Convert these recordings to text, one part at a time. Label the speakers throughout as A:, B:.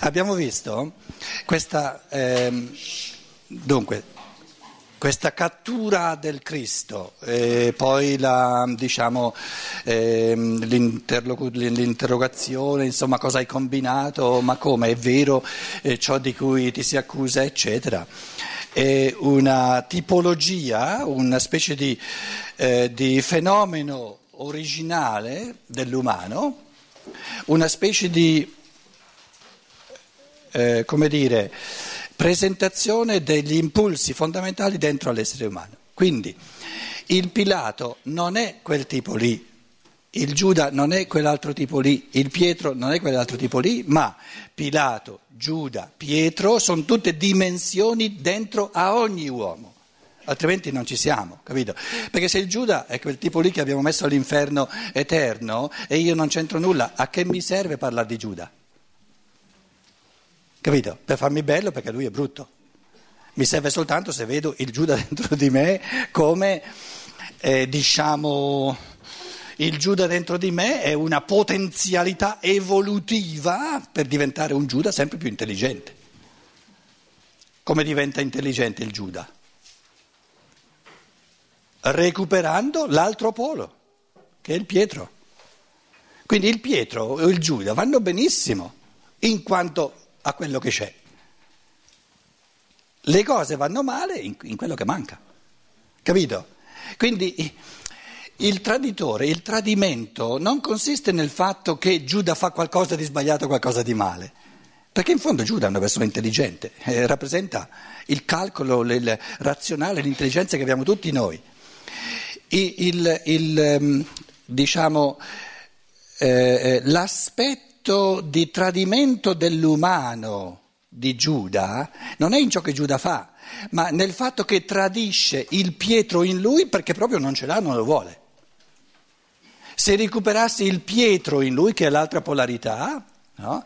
A: Abbiamo visto questa, ehm, dunque, questa cattura del Cristo, e poi la, diciamo, ehm, l'interrogazione, insomma cosa hai combinato, ma come è vero eh, ciò di cui ti si accusa, eccetera. È una tipologia, una specie di, eh, di fenomeno originale dell'umano, una specie di eh, come dire, presentazione degli impulsi fondamentali dentro all'essere umano. Quindi il Pilato non è quel tipo lì, il Giuda non è quell'altro tipo lì, il Pietro non è quell'altro tipo lì, ma Pilato, Giuda, Pietro sono tutte dimensioni dentro a ogni uomo. Altrimenti non ci siamo, capito? Perché se il Giuda è quel tipo lì che abbiamo messo all'inferno eterno e io non c'entro nulla, a che mi serve parlare di Giuda? Capito? Per farmi bello perché lui è brutto. Mi serve soltanto se vedo il Giuda dentro di me come, eh, diciamo, il Giuda dentro di me è una potenzialità evolutiva per diventare un Giuda sempre più intelligente. Come diventa intelligente il Giuda? Recuperando l'altro polo, che è il Pietro. Quindi il Pietro e il Giuda vanno benissimo, in quanto a quello che c'è. Le cose vanno male in, in quello che manca, capito? Quindi il traditore, il tradimento non consiste nel fatto che Giuda fa qualcosa di sbagliato, qualcosa di male, perché in fondo Giuda è una persona intelligente, eh, rappresenta il calcolo, il razionale, l'intelligenza che abbiamo tutti noi. Il, il, ehm, diciamo, eh, eh, l'aspetto atto di tradimento dell'umano di Giuda non è in ciò che Giuda fa, ma nel fatto che tradisce il Pietro in lui perché proprio non ce l'ha, non lo vuole. Se recuperasse il Pietro in lui, che è l'altra polarità, no?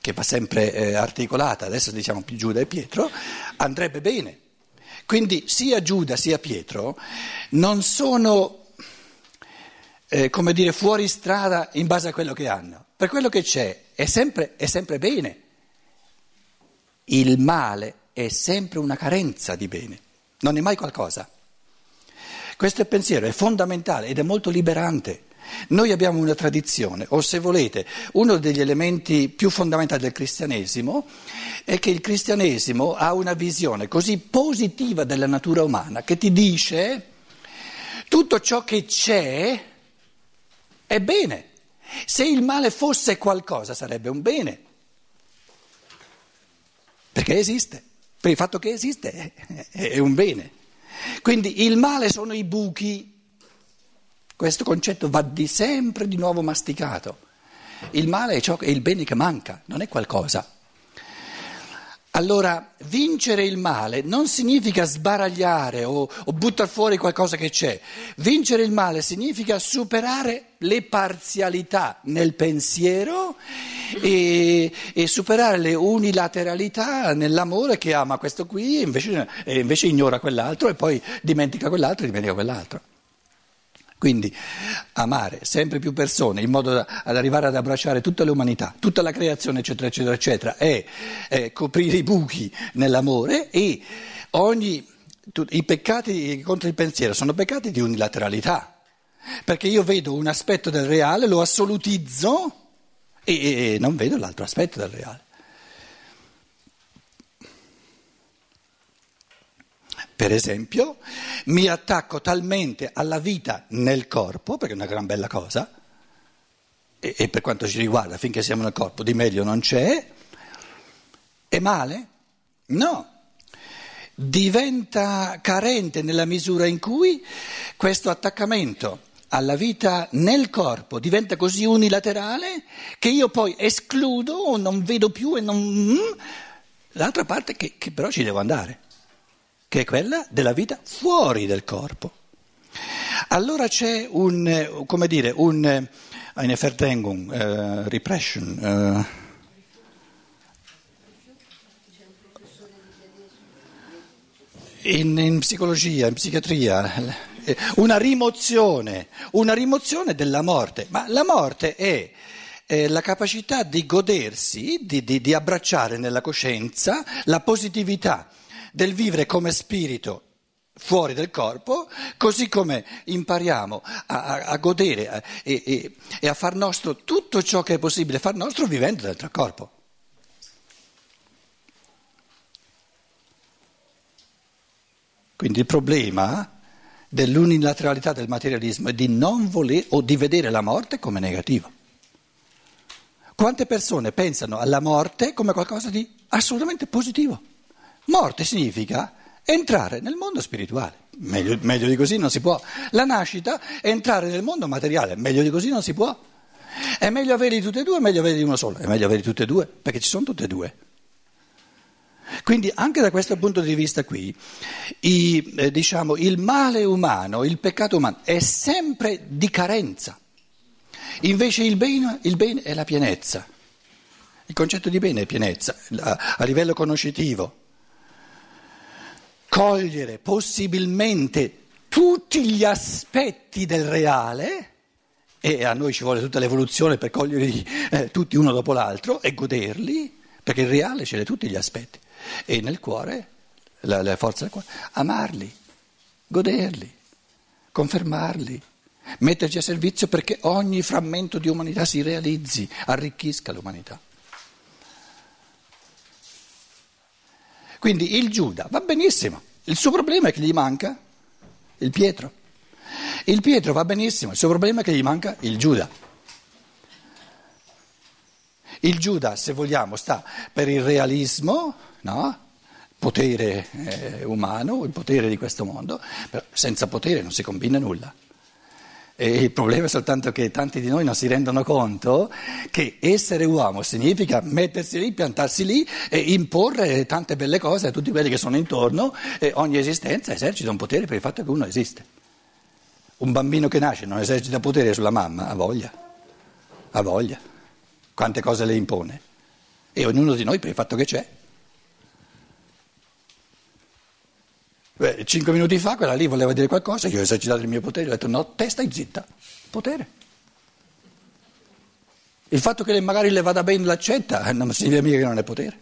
A: che va sempre eh, articolata, adesso diciamo Giuda e Pietro, andrebbe bene. Quindi sia Giuda sia Pietro non sono, eh, come dire, fuori strada in base a quello che hanno per quello che c'è è sempre, è sempre bene. Il male è sempre una carenza di bene, non è mai qualcosa. Questo pensiero è fondamentale ed è molto liberante. Noi abbiamo una tradizione, o se volete, uno degli elementi più fondamentali del cristianesimo è che il cristianesimo ha una visione così positiva della natura umana che ti dice tutto ciò che c'è è bene. Se il male fosse qualcosa sarebbe un bene, perché esiste, per il fatto che esiste è un bene. Quindi il male sono i buchi, questo concetto va di sempre di nuovo masticato. Il male è, ciò, è il bene che manca, non è qualcosa. Allora, vincere il male non significa sbaragliare o, o buttare fuori qualcosa che c'è. Vincere il male significa superare le parzialità nel pensiero e, e superare le unilateralità nell'amore che ama questo qui e invece, e invece ignora quell'altro e poi dimentica quell'altro e dimentica quell'altro. Quindi amare sempre più persone in modo da, ad arrivare ad abbracciare tutta l'umanità, tutta la creazione, eccetera, eccetera, eccetera, è, è coprire i buchi nell'amore e ogni, tu, i peccati contro il pensiero sono peccati di unilateralità. Perché io vedo un aspetto del reale, lo assolutizzo e, e non vedo l'altro aspetto del reale. Per esempio, mi attacco talmente alla vita nel corpo, perché è una gran bella cosa, e, e per quanto ci riguarda, finché siamo nel corpo, di meglio non c'è, è male? No. Diventa carente nella misura in cui questo attaccamento alla vita nel corpo diventa così unilaterale che io poi escludo o non vedo più e non... Mm, l'altra parte che, che però ci devo andare che è quella della vita fuori del corpo. Allora c'è un, come dire, un, eine Verdengung, uh, repression. Uh, in, in psicologia, in psichiatria, una rimozione, una rimozione della morte, ma la morte è eh, la capacità di godersi, di, di, di abbracciare nella coscienza la positività del vivere come spirito fuori del corpo, così come impariamo a, a, a godere a, e, e, e, a far nostro tutto ciò che è possibile far nostro vivendo dentro il corpo. Quindi il problema dell'unilateralità del materialismo è di non volere o di vedere la morte come negativa. Quante persone pensano alla morte come qualcosa di assolutamente positivo? Morte significa entrare nel mondo spirituale. Meglio, meglio, di così non si può. La nascita è entrare nel mondo materiale, meglio di così non si può. È meglio averli tutti e due o meglio averli uno solo? È meglio averli tutti e due, perché ci sono tutti e due. Quindi anche da questo punto di vista qui, i, eh, diciamo, il male umano, il peccato umano è sempre di carenza. Invece il bene, il bene è la pienezza. Il concetto di bene è pienezza a, a livello conoscitivo cogliere possibilmente tutti gli aspetti del reale, e a noi ci vuole tutta l'evoluzione per coglierli eh, tutti uno dopo l'altro e goderli, perché il reale ce l'ha tutti gli aspetti, e nel cuore, la, la forza del cuore, amarli, goderli, confermarli, metterci a servizio perché ogni frammento di umanità si realizzi, arricchisca l'umanità. Quindi il Giuda va benissimo, il suo problema è che gli manca il Pietro. Il Pietro va benissimo, il suo problema è che gli manca il Giuda. Il Giuda, se vogliamo, sta per il realismo, no? potere eh, umano, il potere di questo mondo, però senza potere non si combina nulla. E il problema è soltanto che tanti di noi non si rendono conto che essere uomo significa mettersi lì, piantarsi lì e imporre tante belle cose a tutti quelli che sono intorno e ogni esistenza esercita un potere per il fatto che uno esiste. Un bambino che nasce non esercita potere sulla mamma, ha voglia, ha voglia, quante cose le impone. E ognuno di noi per il fatto che c'è. Beh, cinque minuti fa quella lì voleva dire qualcosa, io ho esercitato il mio potere, ho detto no, te stai zitta, potere. Il fatto che magari le vada bene l'accetta eh, non significa mica che non è potere.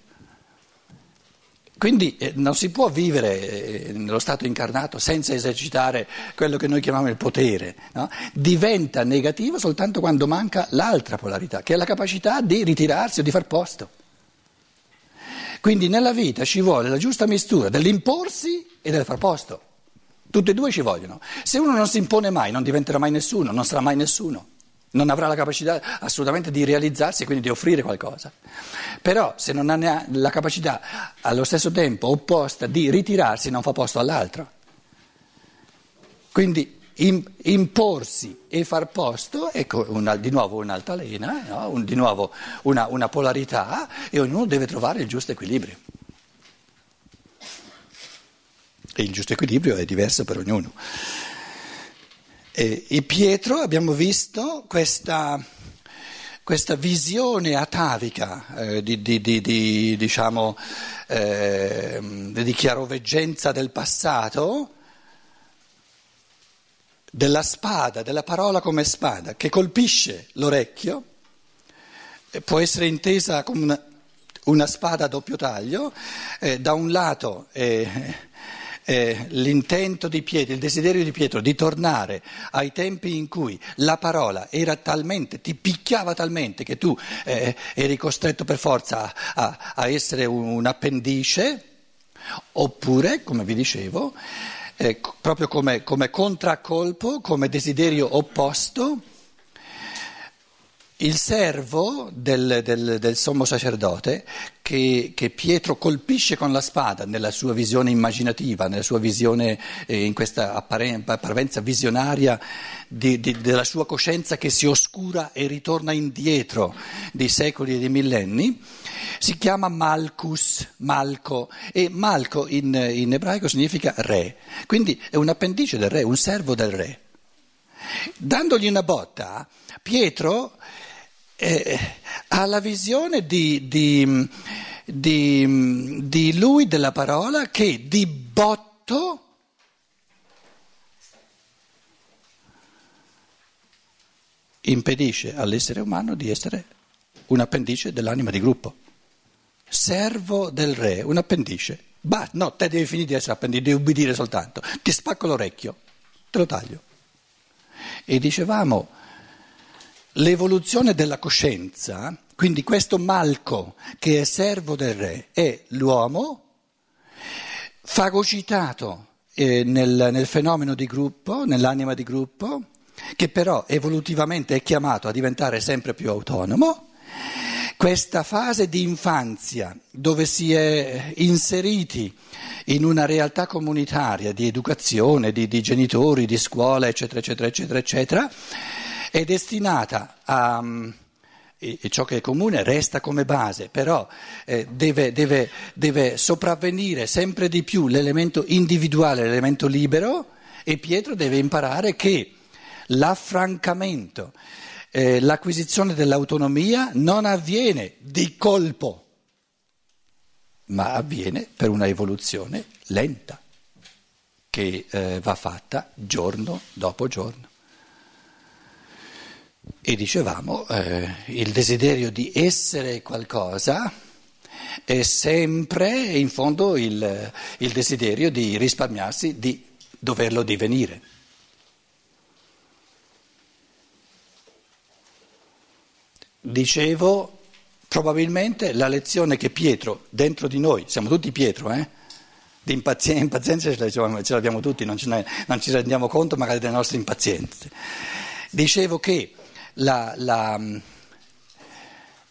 A: Quindi eh, non si può vivere eh, nello stato incarnato senza esercitare quello che noi chiamiamo il potere. No? Diventa negativo soltanto quando manca l'altra polarità, che è la capacità di ritirarsi o di far posto. Quindi nella vita ci vuole la giusta mistura dell'imporsi e del far posto. Tutte e due ci vogliono. Se uno non si impone mai, non diventerà mai nessuno, non sarà mai nessuno. Non avrà la capacità assolutamente di realizzarsi e quindi di offrire qualcosa. Però se non ha la capacità allo stesso tempo opposta di ritirarsi, non fa posto all'altro. Quindi imporsi e far posto, ecco una, di nuovo un'altalena, no? Un, di nuovo una, una polarità e ognuno deve trovare il giusto equilibrio. E il giusto equilibrio è diverso per ognuno. E, e Pietro abbiamo visto questa, questa visione atavica eh, di, di, di, di, diciamo, eh, di chiaroveggenza del passato della spada, della parola come spada, che colpisce l'orecchio, può essere intesa come una, una spada a doppio taglio, eh, da un lato eh, eh, l'intento di Pietro, il desiderio di Pietro di tornare ai tempi in cui la parola era talmente, ti picchiava talmente che tu eh, eri costretto per forza a, a essere un, un appendice, oppure, come vi dicevo, eh, proprio come, come contraccolpo, come desiderio opposto, il servo del, del, del sommo sacerdote che, che, Pietro colpisce con la spada nella sua visione immaginativa, nella sua visione, eh, in questa apparenza visionaria di, di, della sua coscienza che si oscura e ritorna indietro di secoli e di millenni, si chiama Malchus, Malco, e Malco in, in ebraico significa re, quindi è un appendice del re, un servo del re. Dandogli una botta, Pietro eh, ha la visione di, di, di, di lui, della parola, che di botto impedisce all'essere umano di essere un appendice dell'anima di gruppo. Servo del re, un appendice. Bah, no, te devi finire di essere appendice, devi ubbidire soltanto. Ti spacco l'orecchio, te lo taglio. E dicevamo, l'evoluzione della coscienza, quindi questo malco che è servo del re, è l'uomo fagocitato eh, nel, nel fenomeno di gruppo, nell'anima di gruppo, che però evolutivamente è chiamato a diventare sempre più autonomo, questa fase di infanzia dove si è inseriti in una realtà comunitaria di educazione, di, di genitori, di scuola, eccetera, eccetera, eccetera, eccetera, è destinata a e, ciò che è comune resta come base, però eh, deve, deve, deve sopravvenire sempre di più l'elemento individuale, l'elemento libero e Pietro deve imparare che l'affrancamento, eh, l'acquisizione dell'autonomia non avviene di colpo, ma avviene per una evoluzione lenta che eh, va fatta giorno dopo giorno. E dicevamo, eh, il desiderio di essere qualcosa è sempre in fondo il, il desiderio di risparmiarsi di doverlo divenire. Dicevo, probabilmente la lezione che Pietro, dentro di noi, siamo tutti Pietro, eh? di impazienza, impazienza ce l'abbiamo tutti, non, ne, non ci rendiamo conto magari delle nostre impazienze. Dicevo che la, la,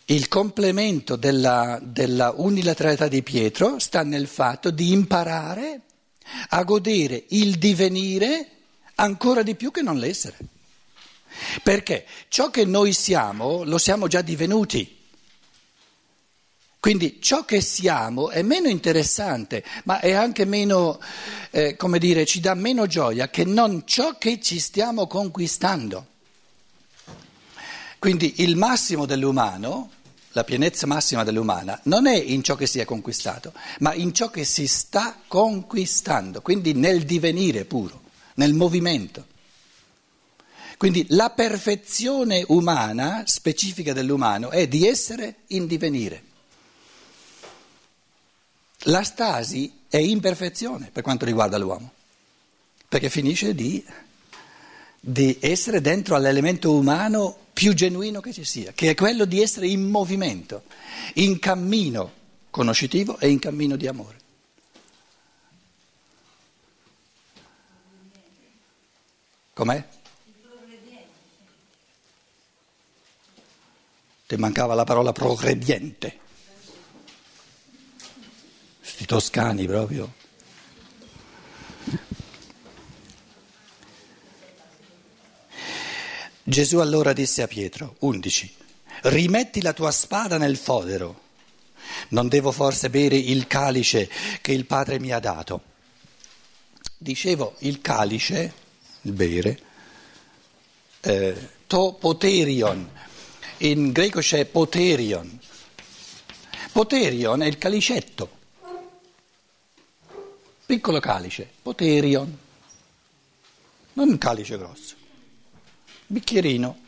A: il complemento della, della unilateralità di Pietro sta nel fatto di imparare a godere il divenire ancora di più che non l'essere. Perché ciò che noi siamo lo siamo già divenuti. Quindi ciò che siamo è meno interessante, ma è anche meno, eh, come dire, ci dà meno gioia che non ciò che ci stiamo conquistando. Quindi il massimo dell'umano, la pienezza massima dell'umana, non è in ciò che si è conquistato, ma in ciò che si sta conquistando, quindi nel divenire puro, nel movimento. Quindi la perfezione umana, specifica dell'umano, è di essere in divenire. La stasi è imperfezione per quanto riguarda l'uomo, perché finisce di, di essere dentro all'elemento umano più genuino che ci sia, che è quello di essere in movimento, in cammino conoscitivo e in cammino di amore. Com'è? Ti mancava la parola progrediente. Sti toscani proprio. Gesù allora disse a Pietro, 11, rimetti la tua spada nel fodero, non devo forse bere il calice che il Padre mi ha dato. Dicevo, il calice, il bere, eh, to poterion, in greco c'è poterion, poterion è il calicetto, piccolo calice, poterion, non un calice grosso bicchierino.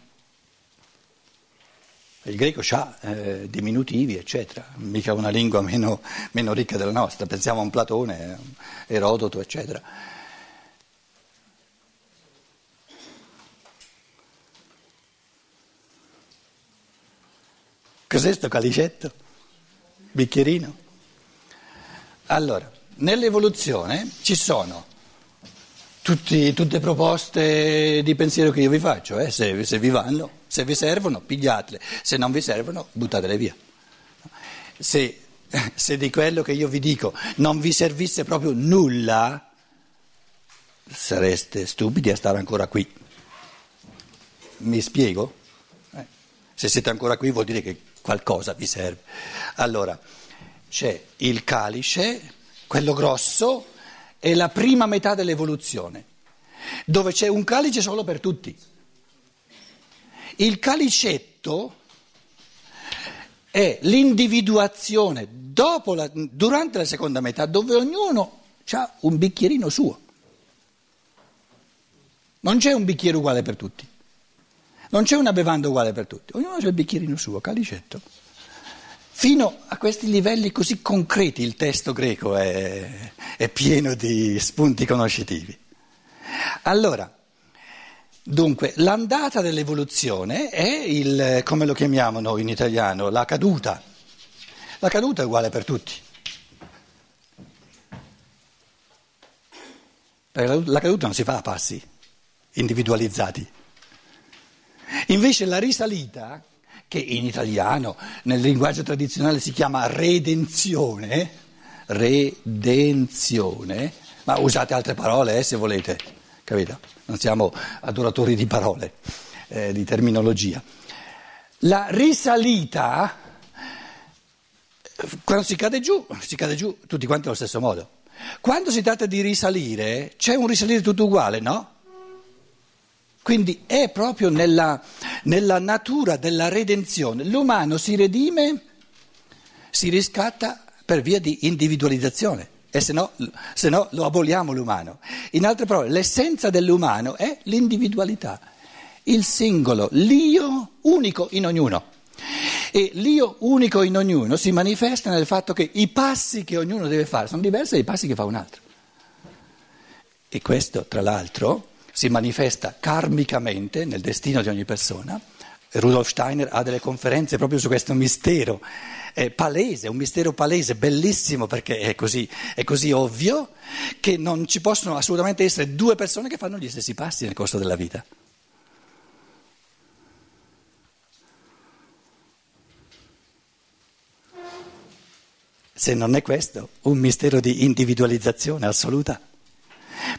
A: Il greco ha eh, diminutivi, eccetera, mica una lingua meno, meno, ricca della nostra, pensiamo a un Platone, Erodoto, eccetera. Cos'è sto calicetto? Bicchierino? Allora, nell'evoluzione ci sono tutti, tutte proposte di pensiero che io vi faccio, eh? se, se, vi vanno, se vi servono, pigliatele, se non vi servono, buttatele via. Se, se di quello che io vi dico non vi servisse proprio nulla, sareste stupidi a stare ancora qui. Mi spiego? Eh? Se siete ancora qui vuol dire che qualcosa vi serve. Allora, c'è il calice, quello grosso, è la prima metà dell'evoluzione, dove c'è un calice solo per tutti. Il calicetto è l'individuazione la, durante la seconda metà, dove ognuno ha un bicchierino suo. Non c'è un bicchiere uguale per tutti. Non c'è una bevanda uguale per tutti, ognuno ha il bicchierino suo, calicetto. Fino a questi livelli così concreti il testo greco è, è pieno di spunti conoscitivi. Allora, dunque, l'andata dell'evoluzione è il, come lo chiamiamo noi in italiano, la caduta. La caduta è uguale per tutti. La caduta non si fa a passi individualizzati. Invece la risalita, che in italiano nel linguaggio tradizionale si chiama redenzione, redenzione, ma usate altre parole eh, se volete, capito? Non siamo adoratori di parole, eh, di terminologia. La risalita, quando si cade giù, si cade giù tutti quanti allo stesso modo. Quando si tratta di risalire, c'è un risalire tutto uguale, no? Quindi è proprio nella, nella natura della redenzione. L'umano si redime, si riscatta per via di individualizzazione. E se no, se no lo aboliamo l'umano. In altre parole, l'essenza dell'umano è l'individualità, il singolo, l'io unico in ognuno. E l'io unico in ognuno si manifesta nel fatto che i passi che ognuno deve fare sono diversi dai passi che fa un altro. E questo, tra l'altro, si manifesta karmicamente nel destino di ogni persona. Rudolf Steiner ha delle conferenze proprio su questo mistero è palese, un mistero palese, bellissimo perché è così, è così ovvio che non ci possono assolutamente essere due persone che fanno gli stessi passi nel corso della vita. Se non è questo, un mistero di individualizzazione assoluta.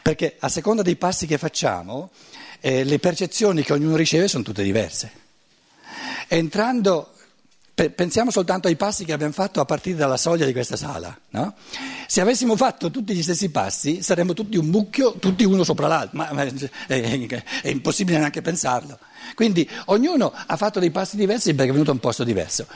A: Perché a seconda dei passi che facciamo, eh, le percezioni che ognuno riceve sono tutte diverse. Entrando, pensiamo soltanto ai passi che abbiamo fatto a partire dalla soglia di questa sala. No? Se avessimo fatto tutti gli stessi passi, saremmo tutti un mucchio, tutti uno sopra l'altro, ma, ma è, è, impossibile neanche pensarlo. Quindi ognuno ha fatto dei passi diversi perché è venuto a un posto diverso.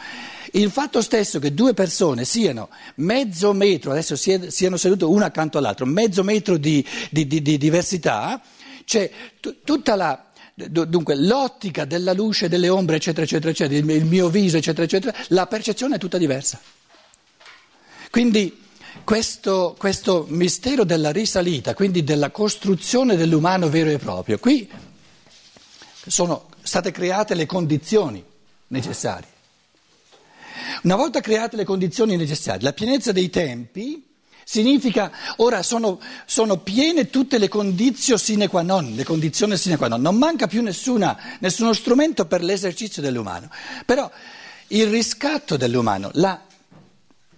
A: Il fatto stesso che due persone siano mezzo metro, adesso siano sedute una accanto all'altra, mezzo metro di, di, di, di diversità, c'è t- tutta la, dunque, l'ottica della luce, delle ombre, eccetera, eccetera, eccetera, il mio viso, eccetera, eccetera, la percezione è tutta diversa. Quindi questo, questo mistero della risalita, quindi della costruzione dell'umano vero e proprio, qui sono state create le condizioni necessarie. Una volta create le condizioni necessarie, la pienezza dei tempi significa ora sono, sono piene tutte le condizioni sine qua non, le condizioni sine qua non, non manca più nessuna, nessuno strumento per l'esercizio dell'umano. Però il riscatto dell'umano, la,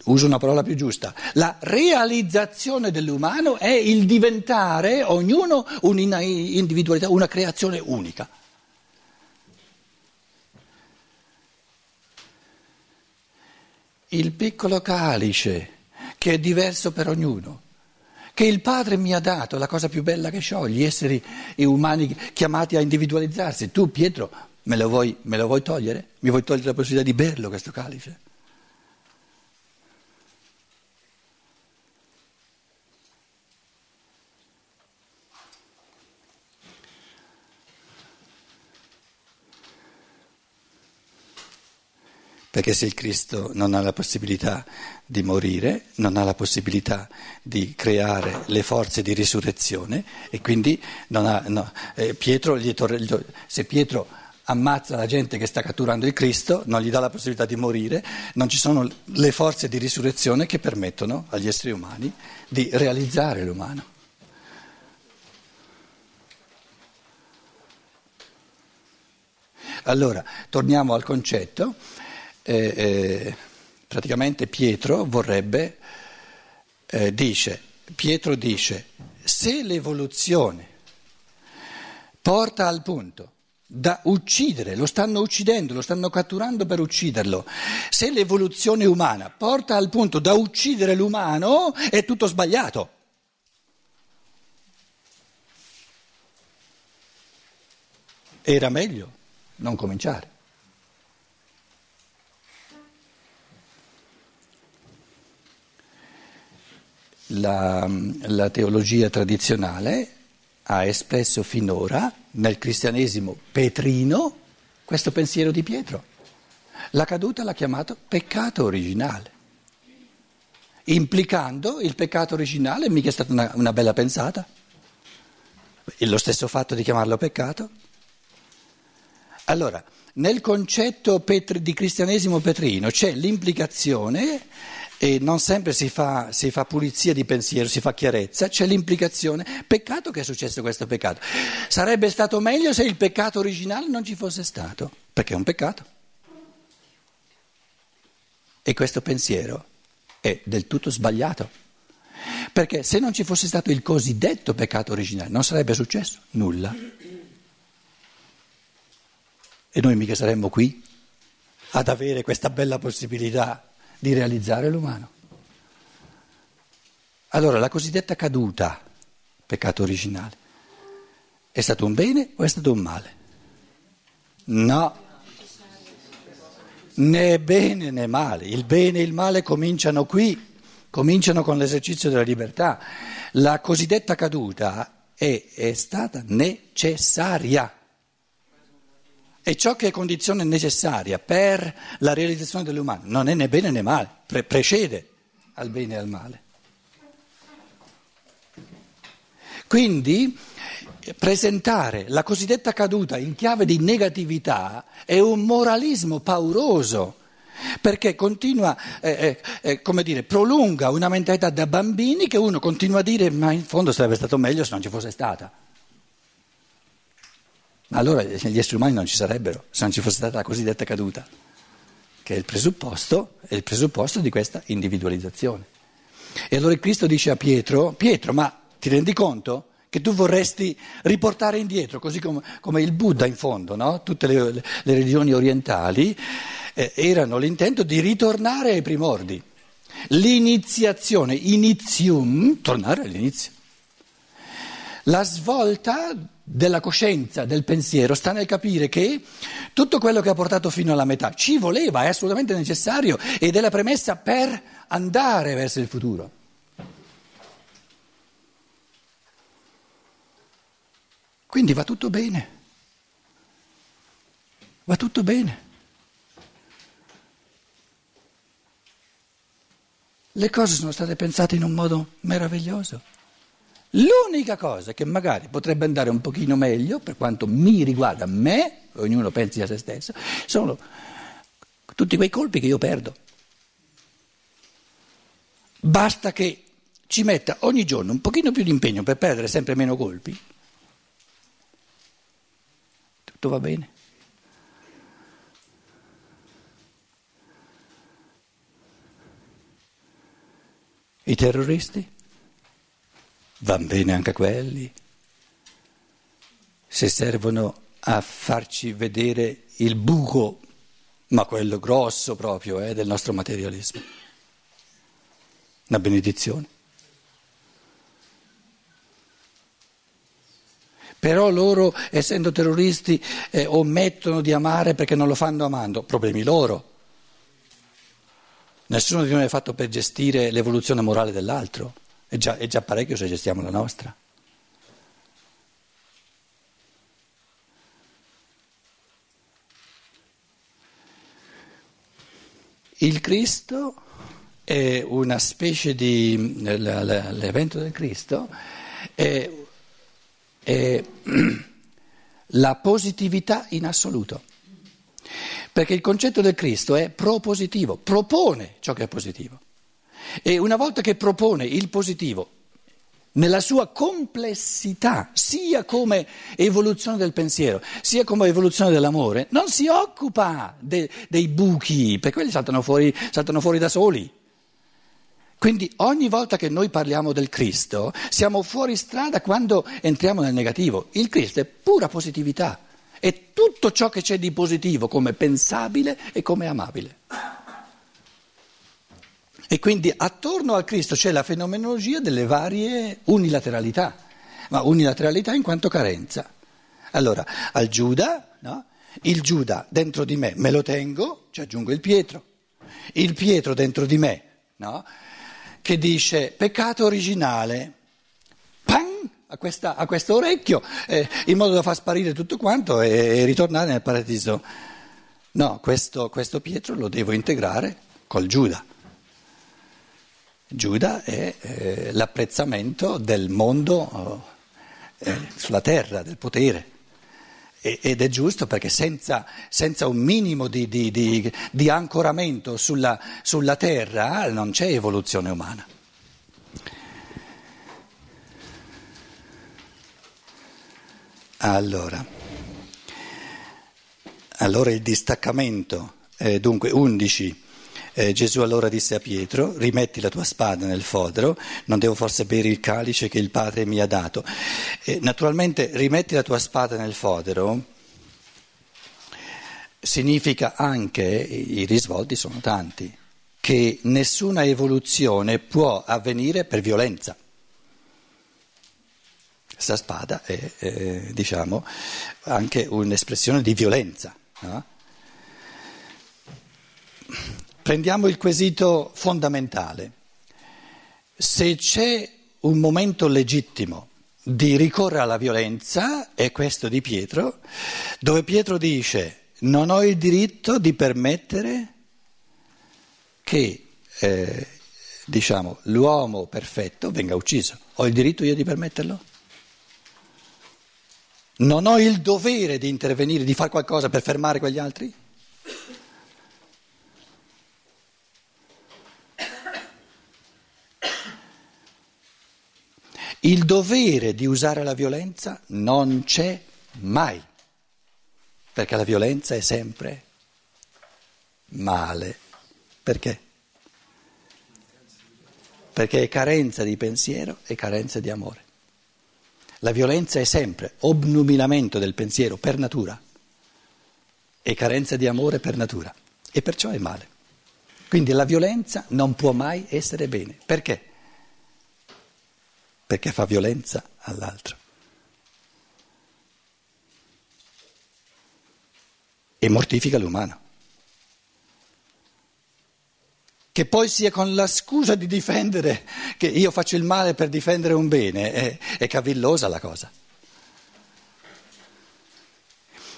A: uso una parola più giusta, la realizzazione dell'umano è il diventare ognuno un'individualità, una creazione unica. il piccolo calice che è diverso per ognuno, che il Padre mi ha dato, la cosa più bella che ho, gli esseri umani chiamati a individualizzarsi. Tu Pietro me lo vuoi, me lo vuoi togliere? Mi vuoi togliere la possibilità di berlo questo calice? Perché se il Cristo non ha la possibilità di morire, non ha la possibilità di creare le forze di risurrezione e quindi ha, no, eh, Pietro, torre, se Pietro ammazza la gente che sta catturando il Cristo, non gli dà la possibilità di morire, non ci sono le forze di risurrezione che permettono agli esseri umani di realizzare l'umano. Allora, torniamo al concetto eh, praticamente Pietro vorrebbe, eh, dice, Pietro dice, se l'evoluzione porta al punto da uccidere, lo stanno uccidendo, lo stanno catturando per ucciderlo, se l'evoluzione umana porta al punto da uccidere l'umano, è tutto sbagliato. Era meglio non cominciare. La, la teologia tradizionale ha espresso finora nel cristianesimo petrino questo pensiero di Pietro. La caduta l'ha chiamato peccato originale, implicando il peccato originale, mica è stata una, una bella pensata, è lo stesso fatto di chiamarlo peccato. Allora, nel concetto petri, di cristianesimo petrino c'è l'implicazione, e non sempre si fa, si fa, pulizia di pensiero, si fa chiarezza, c'è l'implicazione, peccato che è successo questo peccato. Sarebbe stato meglio se il peccato originale non ci fosse stato, perché è un peccato. E questo pensiero è del tutto sbagliato, perché se non ci fosse stato il cosiddetto peccato originale non sarebbe successo nulla. E noi mica saremmo qui ad avere questa bella possibilità di realizzare l'umano. Allora, la cosiddetta caduta, peccato originale, è stato un bene o è stato un male? No, né bene né male. Il bene e il male cominciano qui, cominciano con l'esercizio della libertà. La cosiddetta caduta è, è stata necessaria. E ciò che è condizione necessaria per la realizzazione dell'umano non è né bene né male, pre- precede al bene e al male. Quindi presentare la cosiddetta caduta in chiave di negatività è un moralismo pauroso perché continua, eh, eh, eh, come dire, prolunga una mentalità da bambini che uno continua a dire ma in fondo sarebbe stato meglio se non ci fosse stata. Allora gli esseri umani non ci sarebbero se non ci fosse stata la cosiddetta caduta, che è il presupposto, è il presupposto di questa individualizzazione. E allora Cristo dice a Pietro, Pietro, ma ti rendi conto che tu vorresti riportare indietro, così come, come il Buddha in fondo, no? tutte le, le, religioni orientali eh, erano l'intento di ritornare ai primordi. L'iniziazione, inizium, tornare all'inizio. La svolta della coscienza, del pensiero, sta nel capire che tutto quello che ha portato fino alla metà ci voleva, è assolutamente necessario ed è la premessa per andare verso il futuro. Quindi va tutto bene, va tutto bene. Le cose sono state pensate in un modo meraviglioso. L'unica cosa che magari potrebbe andare un pochino meglio, per quanto mi riguarda me, ognuno pensi a se stesso, sono tutti quei colpi che io perdo. Basta che ci metta ogni giorno un pochino più di impegno per perdere sempre meno colpi. Tutto va bene. I terroristi? Van bene anche quelli. Se servono a farci vedere il buco, ma quello grosso proprio eh, del nostro materialismo. Una benedizione. Però loro, essendo terroristi, eh, omettono di amare perché non lo fanno amando. Problemi loro. Nessuno di noi è fatto per gestire l'evoluzione morale dell'altro. È già, è già parecchio se gestiamo la nostra. Il Cristo è una specie di... l'evento del Cristo è, è la positività in assoluto. Perché il concetto del Cristo è propositivo, propone ciò che è positivo. E una volta che propone il positivo nella sua complessità, sia come evoluzione del pensiero, sia come evoluzione dell'amore, non si occupa de, dei buchi, perché quelli saltano fuori, saltano fuori da soli. Quindi ogni volta che noi parliamo del Cristo siamo fuori strada quando entriamo nel negativo. Il Cristo è pura positività, è tutto ciò che c'è di positivo come pensabile e come amabile. E quindi attorno al Cristo c'è la fenomenologia delle varie unilateralità, ma unilateralità in quanto carenza. Allora, al Giuda, no? il Giuda dentro di me me lo tengo, ci aggiungo il Pietro, il Pietro dentro di me, no? che dice peccato originale, pan, a, questa, a questo orecchio eh, in modo da far sparire tutto quanto e, e ritornare nel paradiso. No, questo, questo Pietro lo devo integrare col Giuda. Giuda è eh, l'apprezzamento del mondo eh, sulla terra, del potere. E, ed è giusto perché senza, senza un minimo di, di, di, di ancoramento sulla, sulla terra non c'è evoluzione umana. Allora, allora il distaccamento, eh, dunque 11. Eh, Gesù allora disse a Pietro, rimetti la tua spada nel fodero, non devo forse bere il calice che il Padre mi ha dato. Eh, naturalmente rimetti la tua spada nel fodero significa anche, i risvolti sono tanti, che nessuna evoluzione può avvenire per violenza. Questa spada è, è diciamo, anche un'espressione di violenza. No? Prendiamo il quesito fondamentale. Se c'è un momento legittimo di ricorrere alla violenza, è questo di Pietro, dove Pietro dice non ho il diritto di permettere che eh, diciamo, l'uomo perfetto venga ucciso. Ho il diritto io di permetterlo? Non ho il dovere di intervenire, di fare qualcosa per fermare quegli altri? Il dovere di usare la violenza non c'è mai, perché la violenza è sempre male. Perché? Perché è carenza di pensiero e carenza di amore. La violenza è sempre obnubilamento del pensiero per natura e carenza di amore per natura e perciò è male. Quindi la violenza non può mai essere bene. Perché? Perché fa violenza all'altro. E mortifica l'umano. Che poi sia con la scusa di difendere, che io faccio il male per difendere un bene, è, è cavillosa la cosa.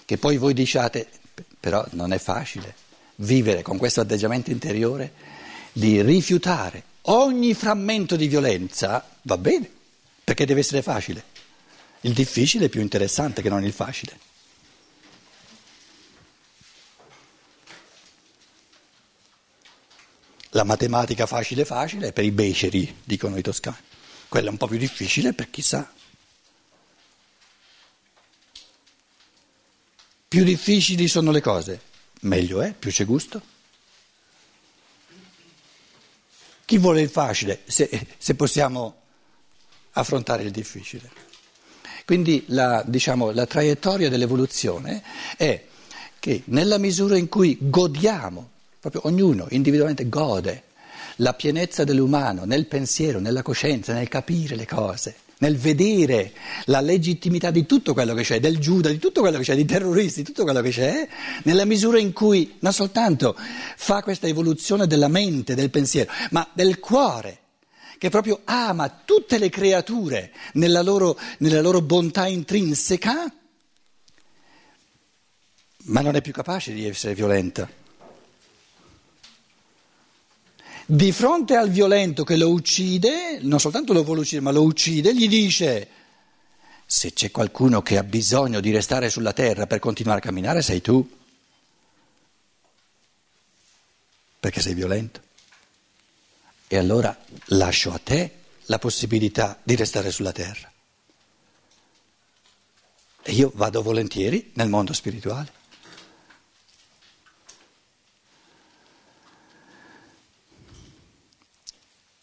A: Che poi voi diciate, però non è facile vivere con questo atteggiamento interiore di rifiutare ogni frammento di violenza, va bene, perché deve essere facile. Il difficile è più interessante che non il facile. La matematica facile facile è per i beceri, dicono i toscani. Quella è un po' più difficile per chi sa. Più difficili sono le cose, meglio è, più c'è gusto. Chi vuole il facile, se, se possiamo affrontare il difficile. Quindi la, diciamo, la traiettoria dell'evoluzione è che nella misura in cui godiamo, proprio ognuno individualmente gode la pienezza dell'umano nel pensiero, nella coscienza, nel capire le cose, nel vedere la legittimità di tutto quello che c'è, del Giuda, di tutto quello che c'è, di terroristi, di tutto quello che c'è, nella misura in cui non soltanto fa questa evoluzione della mente, del pensiero, ma del cuore che proprio ama tutte le creature nella loro, nella loro bontà intrinseca, ma non è più capace di essere violenta. Di fronte al violento che lo uccide, non soltanto lo vuole uccidere, ma lo uccide, gli dice, se c'è qualcuno che ha bisogno di restare sulla terra per continuare a camminare, sei tu, perché sei violento. E allora lascio a te la possibilità di restare sulla terra. E io vado volentieri nel mondo spirituale.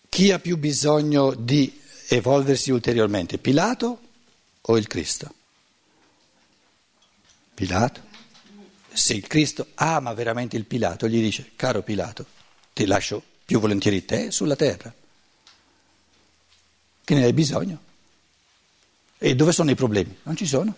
A: Chi ha più bisogno di evolversi ulteriormente, Pilato o il Cristo? Pilato. Se il Cristo ama veramente il Pilato, gli dice, caro Pilato, ti lascio più volentieri te sulla terra, che ne hai bisogno. E dove sono i problemi? Non ci sono.